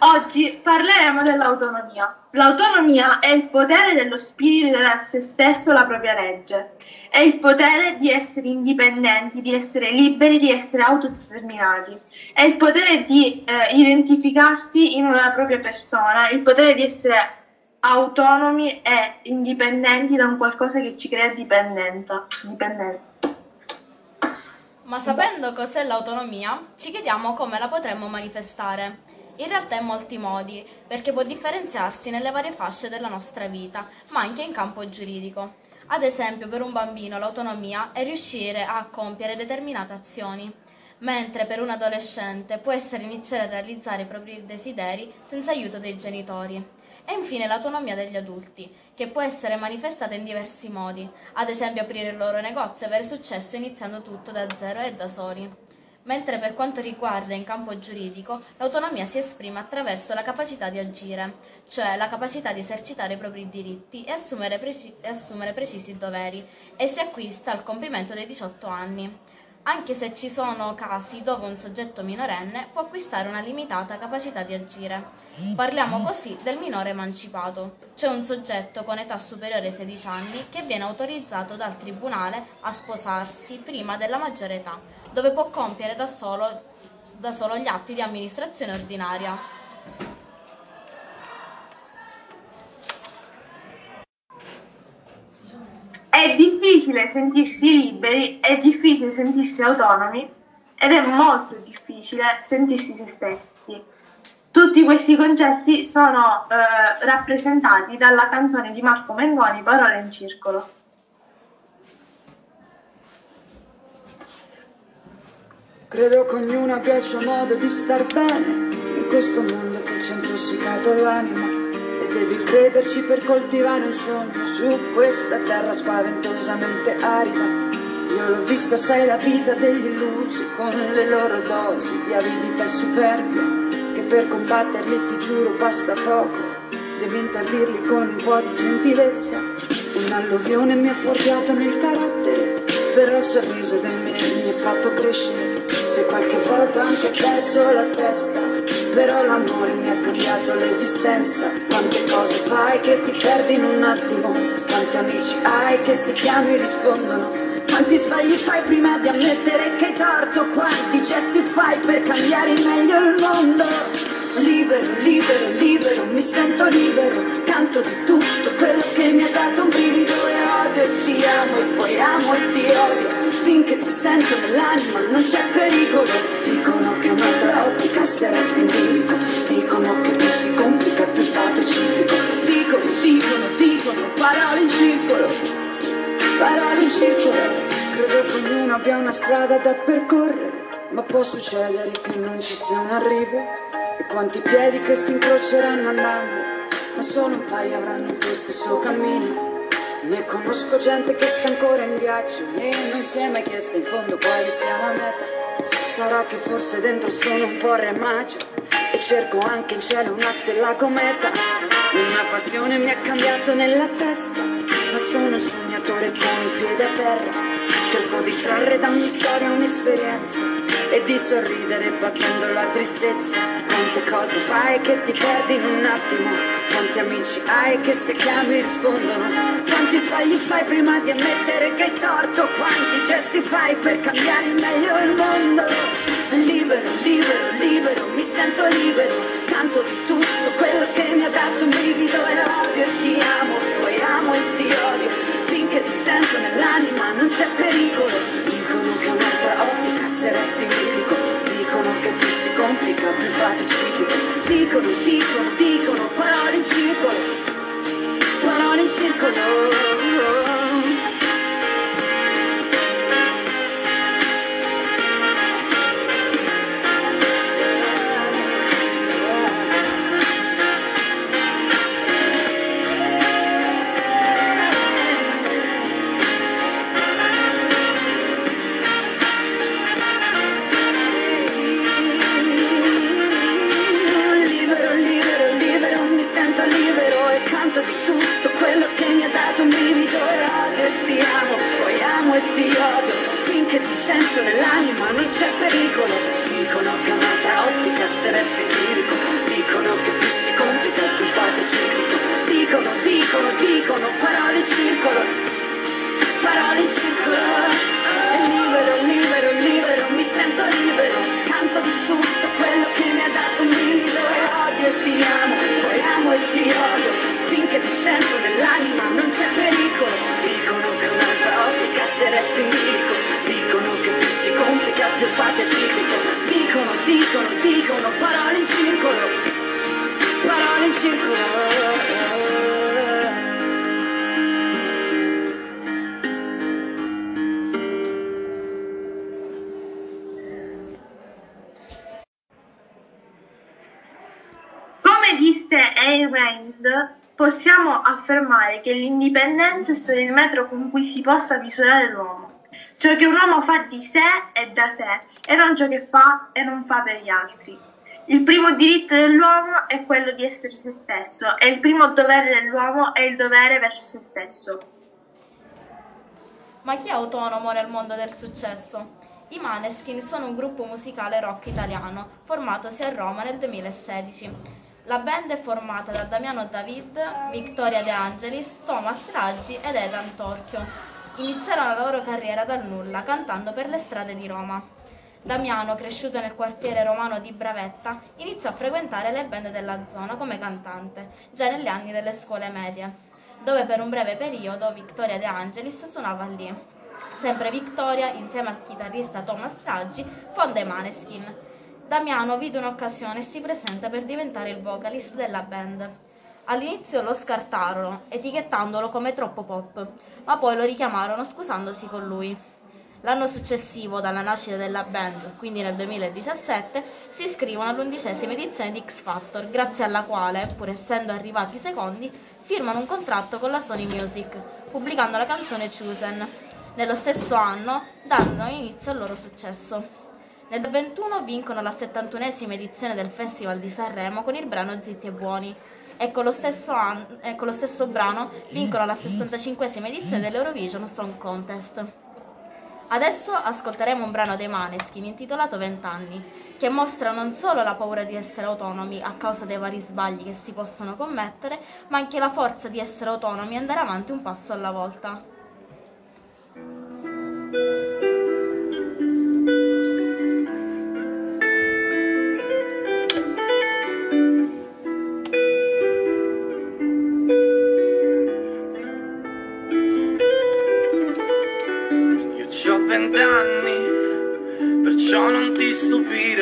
Oggi parleremo dell'autonomia. L'autonomia è il potere dello spirito di dare a se stesso la propria legge, è il potere di essere indipendenti, di essere liberi, di essere autodeterminati, è il potere di eh, identificarsi in una propria persona, il potere di essere autonomi e indipendenti da un qualcosa che ci crea dipendenza. Ma sapendo cos'è l'autonomia, ci chiediamo come la potremmo manifestare. In realtà in molti modi, perché può differenziarsi nelle varie fasce della nostra vita, ma anche in campo giuridico. Ad esempio, per un bambino l'autonomia è riuscire a compiere determinate azioni, mentre per un adolescente può essere iniziare a realizzare i propri desideri senza aiuto dei genitori. E infine l'autonomia degli adulti, che può essere manifestata in diversi modi, ad esempio aprire il loro negozio e avere successo iniziando tutto da zero e da soli. Mentre per quanto riguarda in campo giuridico, l'autonomia si esprime attraverso la capacità di agire, cioè la capacità di esercitare i propri diritti e assumere, preci- e assumere precisi doveri, e si acquista al compimento dei 18 anni anche se ci sono casi dove un soggetto minorenne può acquistare una limitata capacità di agire. Parliamo così del minore emancipato, cioè un soggetto con età superiore ai 16 anni che viene autorizzato dal tribunale a sposarsi prima della maggiore età, dove può compiere da solo, da solo gli atti di amministrazione ordinaria. È difficile sentirsi liberi, è difficile sentirsi autonomi ed è molto difficile sentirsi se stessi. Tutti questi concetti sono eh, rappresentati dalla canzone di Marco Mengoni Parole in circolo. Credo che ognuno abbia il suo modo di star bene in questo mondo che ci ha intossicato l'anima devi crederci per coltivare un sogno su questa terra spaventosamente arida. Io l'ho vista, sai, la vita degli illusi con le loro dosi di avidità e superbia, che per combatterli ti giuro basta poco. Devi interdirli con un po' di gentilezza. Un'alluvione mi ha forgiato nel carattere, però il sorriso dei miei mi ha fatto crescere. Se qualche volta ho anche perso la testa, però l'amore mi ha cambiato l'esistenza. Quante cose fai che ti perdi in un attimo, quanti amici hai che se chiami rispondono. Quanti sbagli fai prima di ammettere che hai torto, quanti gesti fai per cambiare in meglio il mondo. Libero, libero, libero, mi sento libero, canto di tutto quello che mi ha dato un brivido e odio e ti amo e poi amo e ti odio, finché ti sento nell'anima non c'è pericolo, dicono che un'altra ottica se resti in bilico, dicono che più si complica più il fatto ciclico, dicono, dicono, dicono, parole in circolo, parole in circolo, credo che ognuno abbia una strada da percorrere, ma può succedere che non ci sia un arrivo. E quanti piedi che si incroceranno andando, ma solo un paio avranno tuo stesso cammino. Ne conosco gente che sta ancora in viaggio e non si è mai chiesta in fondo quale sia la meta. Sarà che forse dentro sono un po' remagio e cerco anche in cielo una stella cometa. Una passione mi ha cambiato nella testa, ma sono un sognatore con i piedi a terra. Cerco di trarre da ogni storia un'esperienza e di sorridere battendo la tristezza. Quante cose fai che ti perdi in un attimo, quanti amici hai che se chiami rispondono, quanti sbagli fai prima di ammettere che hai torto, quanti gesti fai per cambiare in meglio il mondo. Libero, libero, libero, mi sento libero, canto di tutto quello che mi ha dato un brivido e odio. E ti amo, poi amo e ti odio, finché ti sento nell'anima non c'è pericolo, dicono che un'altra ottica se resti in bilico, dicono che più si complica più fate ciclico, dicono, dicono, dicono, parole in circolo, parole in circolo. Dicono, dicono parole in circolo, parole in circolo. Come disse Ayn possiamo affermare che l'indipendenza è solo il metro con cui si possa misurare l'uomo. Ciò che un uomo fa di sé è da sé e non ciò che fa e non fa per gli altri. Il primo diritto dell'uomo è quello di essere se stesso e il primo dovere dell'uomo è il dovere verso se stesso. Ma chi è autonomo nel mondo del successo? I Maneskin sono un gruppo musicale rock italiano formatosi a Roma nel 2016. La band è formata da Damiano David, Victoria De Angelis, Thomas Raggi ed Edan Torchio. Iniziarono la loro carriera dal nulla, cantando per le strade di Roma. Damiano, cresciuto nel quartiere romano di Bravetta, iniziò a frequentare le band della zona come cantante, già negli anni delle scuole medie, dove per un breve periodo Victoria De Angelis suonava lì. Sempre Victoria, insieme al chitarrista Thomas Raggi, fonda i Maneskin. Damiano vide un'occasione e si presenta per diventare il vocalist della band. All'inizio lo scartarono, etichettandolo come troppo pop, ma poi lo richiamarono scusandosi con lui. L'anno successivo, dalla nascita della band, quindi nel 2017, si iscrivono all'undicesima edizione di X Factor, grazie alla quale, pur essendo arrivati secondi, firmano un contratto con la Sony Music, pubblicando la canzone Chosen. Nello stesso anno danno inizio al loro successo. Nel 2021 vincono la 71esima edizione del Festival di Sanremo con il brano Zitti e Buoni e con lo stesso, anno, e con lo stesso brano vincono la 65esima edizione dell'Eurovision Song Contest. Adesso ascolteremo un brano dei Maneskin intitolato Vent'anni, che mostra non solo la paura di essere autonomi a causa dei vari sbagli che si possono commettere, ma anche la forza di essere autonomi e andare avanti un passo alla volta.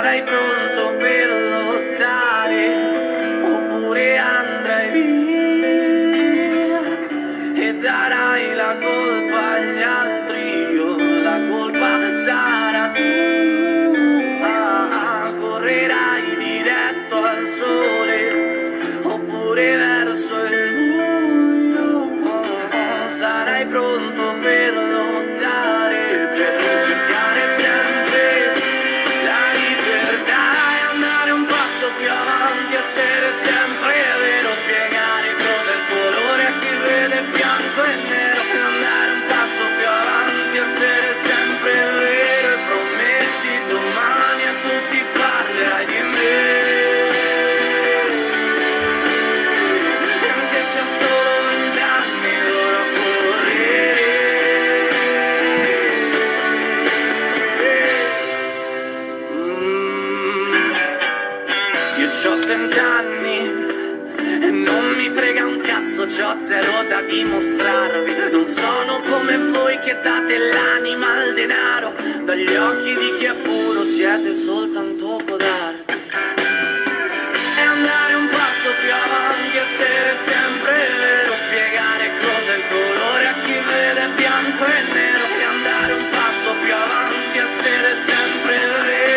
Sarai pronto per lottare oppure andrai via. E darai la colpa agli altri, io la colpa sarà occhi di chi è puro siete soltanto codardi. E andare un passo più avanti, essere sempre vero, spiegare cosa è il colore a chi vede bianco e nero. E andare un passo più avanti, essere sempre vero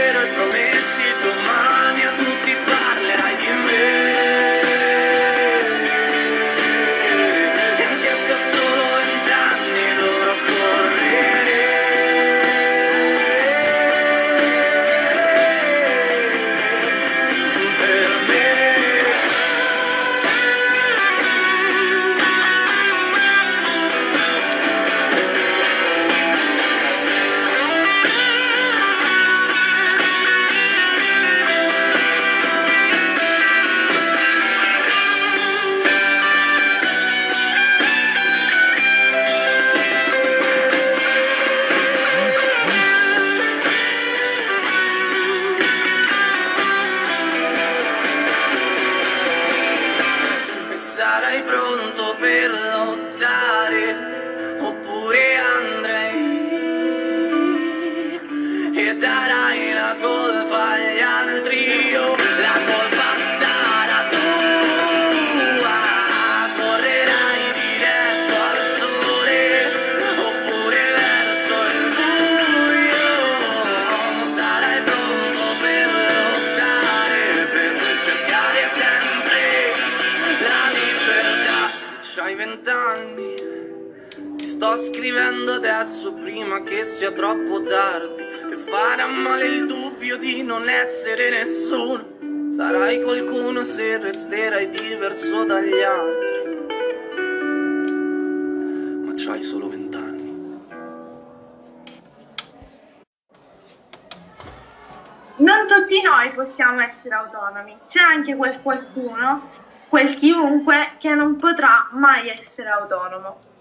adesso prima che sia troppo tardi e farà male il dubbio di non essere nessuno. Sarai qualcuno se resterai diverso dagli altri. Ma c'hai solo vent'anni. Non tutti noi possiamo essere autonomi, c'è anche quel qualcuno, quel chiunque che non potrà mai essere autonomo.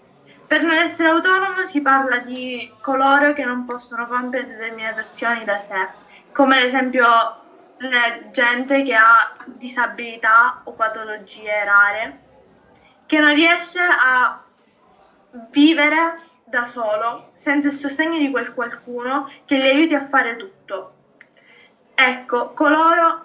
Per non essere autonomo si parla di coloro che non possono compiere determinate azioni da sé, come ad esempio la gente che ha disabilità o patologie rare, che non riesce a vivere da solo senza il sostegno di quel qualcuno che gli aiuti a fare tutto. Ecco, coloro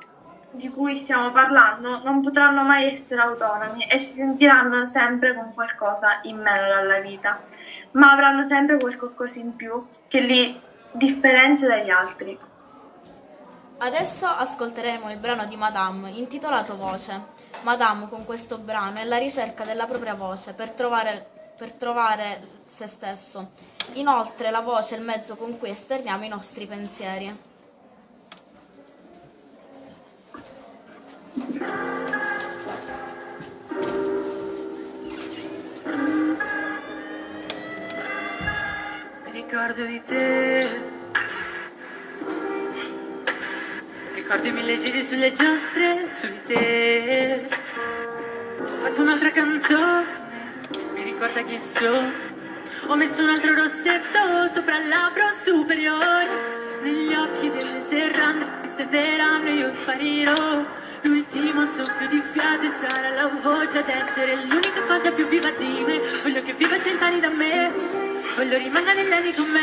di cui stiamo parlando non potranno mai essere autonomi e si sentiranno sempre con qualcosa in meno dalla vita, ma avranno sempre qualcosa in più che li differenzia dagli altri. Adesso ascolteremo il brano di Madame intitolato Voce. Madame con questo brano è alla ricerca della propria voce per trovare, per trovare se stesso. Inoltre la voce è il mezzo con cui esterniamo i nostri pensieri. Ricordo di te. Ricordo i mille giri sulle giostre, su di te. Ho fatto un'altra canzone, mi ricorda chi sono. Ho messo un altro rossetto sopra il labbro superiore. Negli occhi delle serrande mi stenderanno e io sparirò. L'ultimo soffio di fiato e sarà la voce ad essere l'unica cosa più viva di me. Voglio che viva cent'anni da me. Voglio rimanga negli anni con me.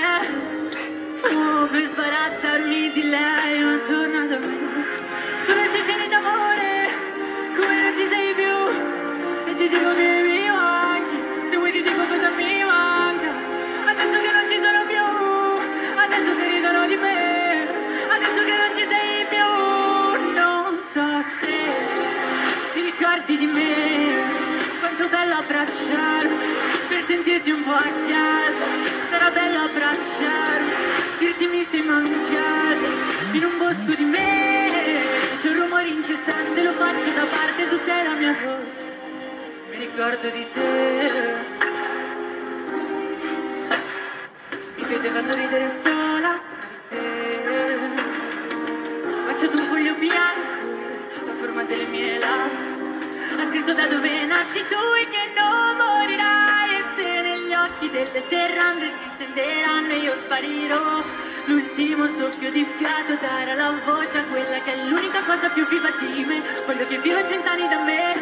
Fumo per sbarazzarmi di lei Ma torna da me Dove sei pieni d'amore Come non ci sei più. E ti dico che mi manchi Se vuoi ti dico cosa mi manca. Adesso che non ci sono più Adesso che ridono di me. Adesso che non ci sei più Non so se Ti ricordi di me. Quanto bello abbracciarmi parte, tu sei la mia voce. Mi ricordo di te. Mi vedevano ridere sola di te. Baciato un foglio bianco, la forma delle mie labbra. Ha scritto da dove nasci tu e che non morirai occhi delle serrande si stenderanno e io sparirò. L'ultimo soffio di fiato darà la voce a quella che è l'unica cosa più viva di me. Voglio che viva cent'anni da me,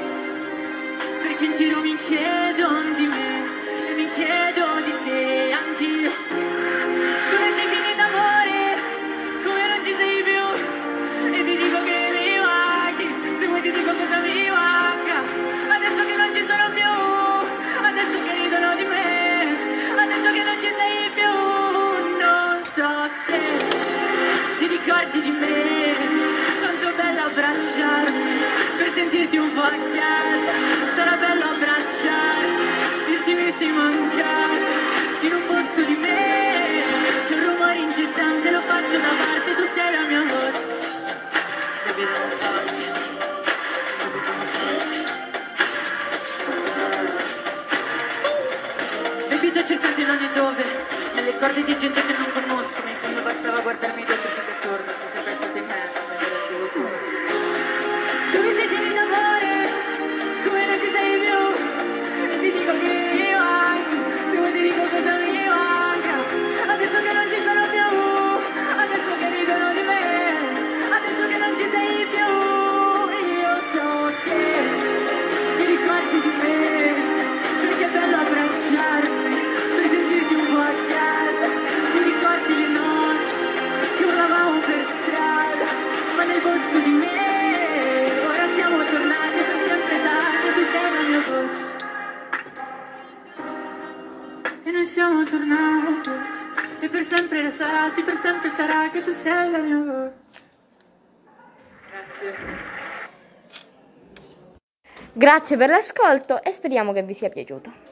perché in giro mi chiedo di me e mi chiedo di te per sentirti un po' sarà bello abbracciarti, dirti mi sei mancato, in un bosco di me, c'è un rumore incessante, lo faccio da parte, tu sei la mia voce, faccio. Vedo cercati in ogni dove, nelle corde di gente che non conosco, ma in fondo bastava guardarmi dentro tutto attorno, se stato in me, non me ne rendevo conto. Tu sei la mia voce. Grazie. Grazie per l'ascolto e speriamo che vi sia piaciuto.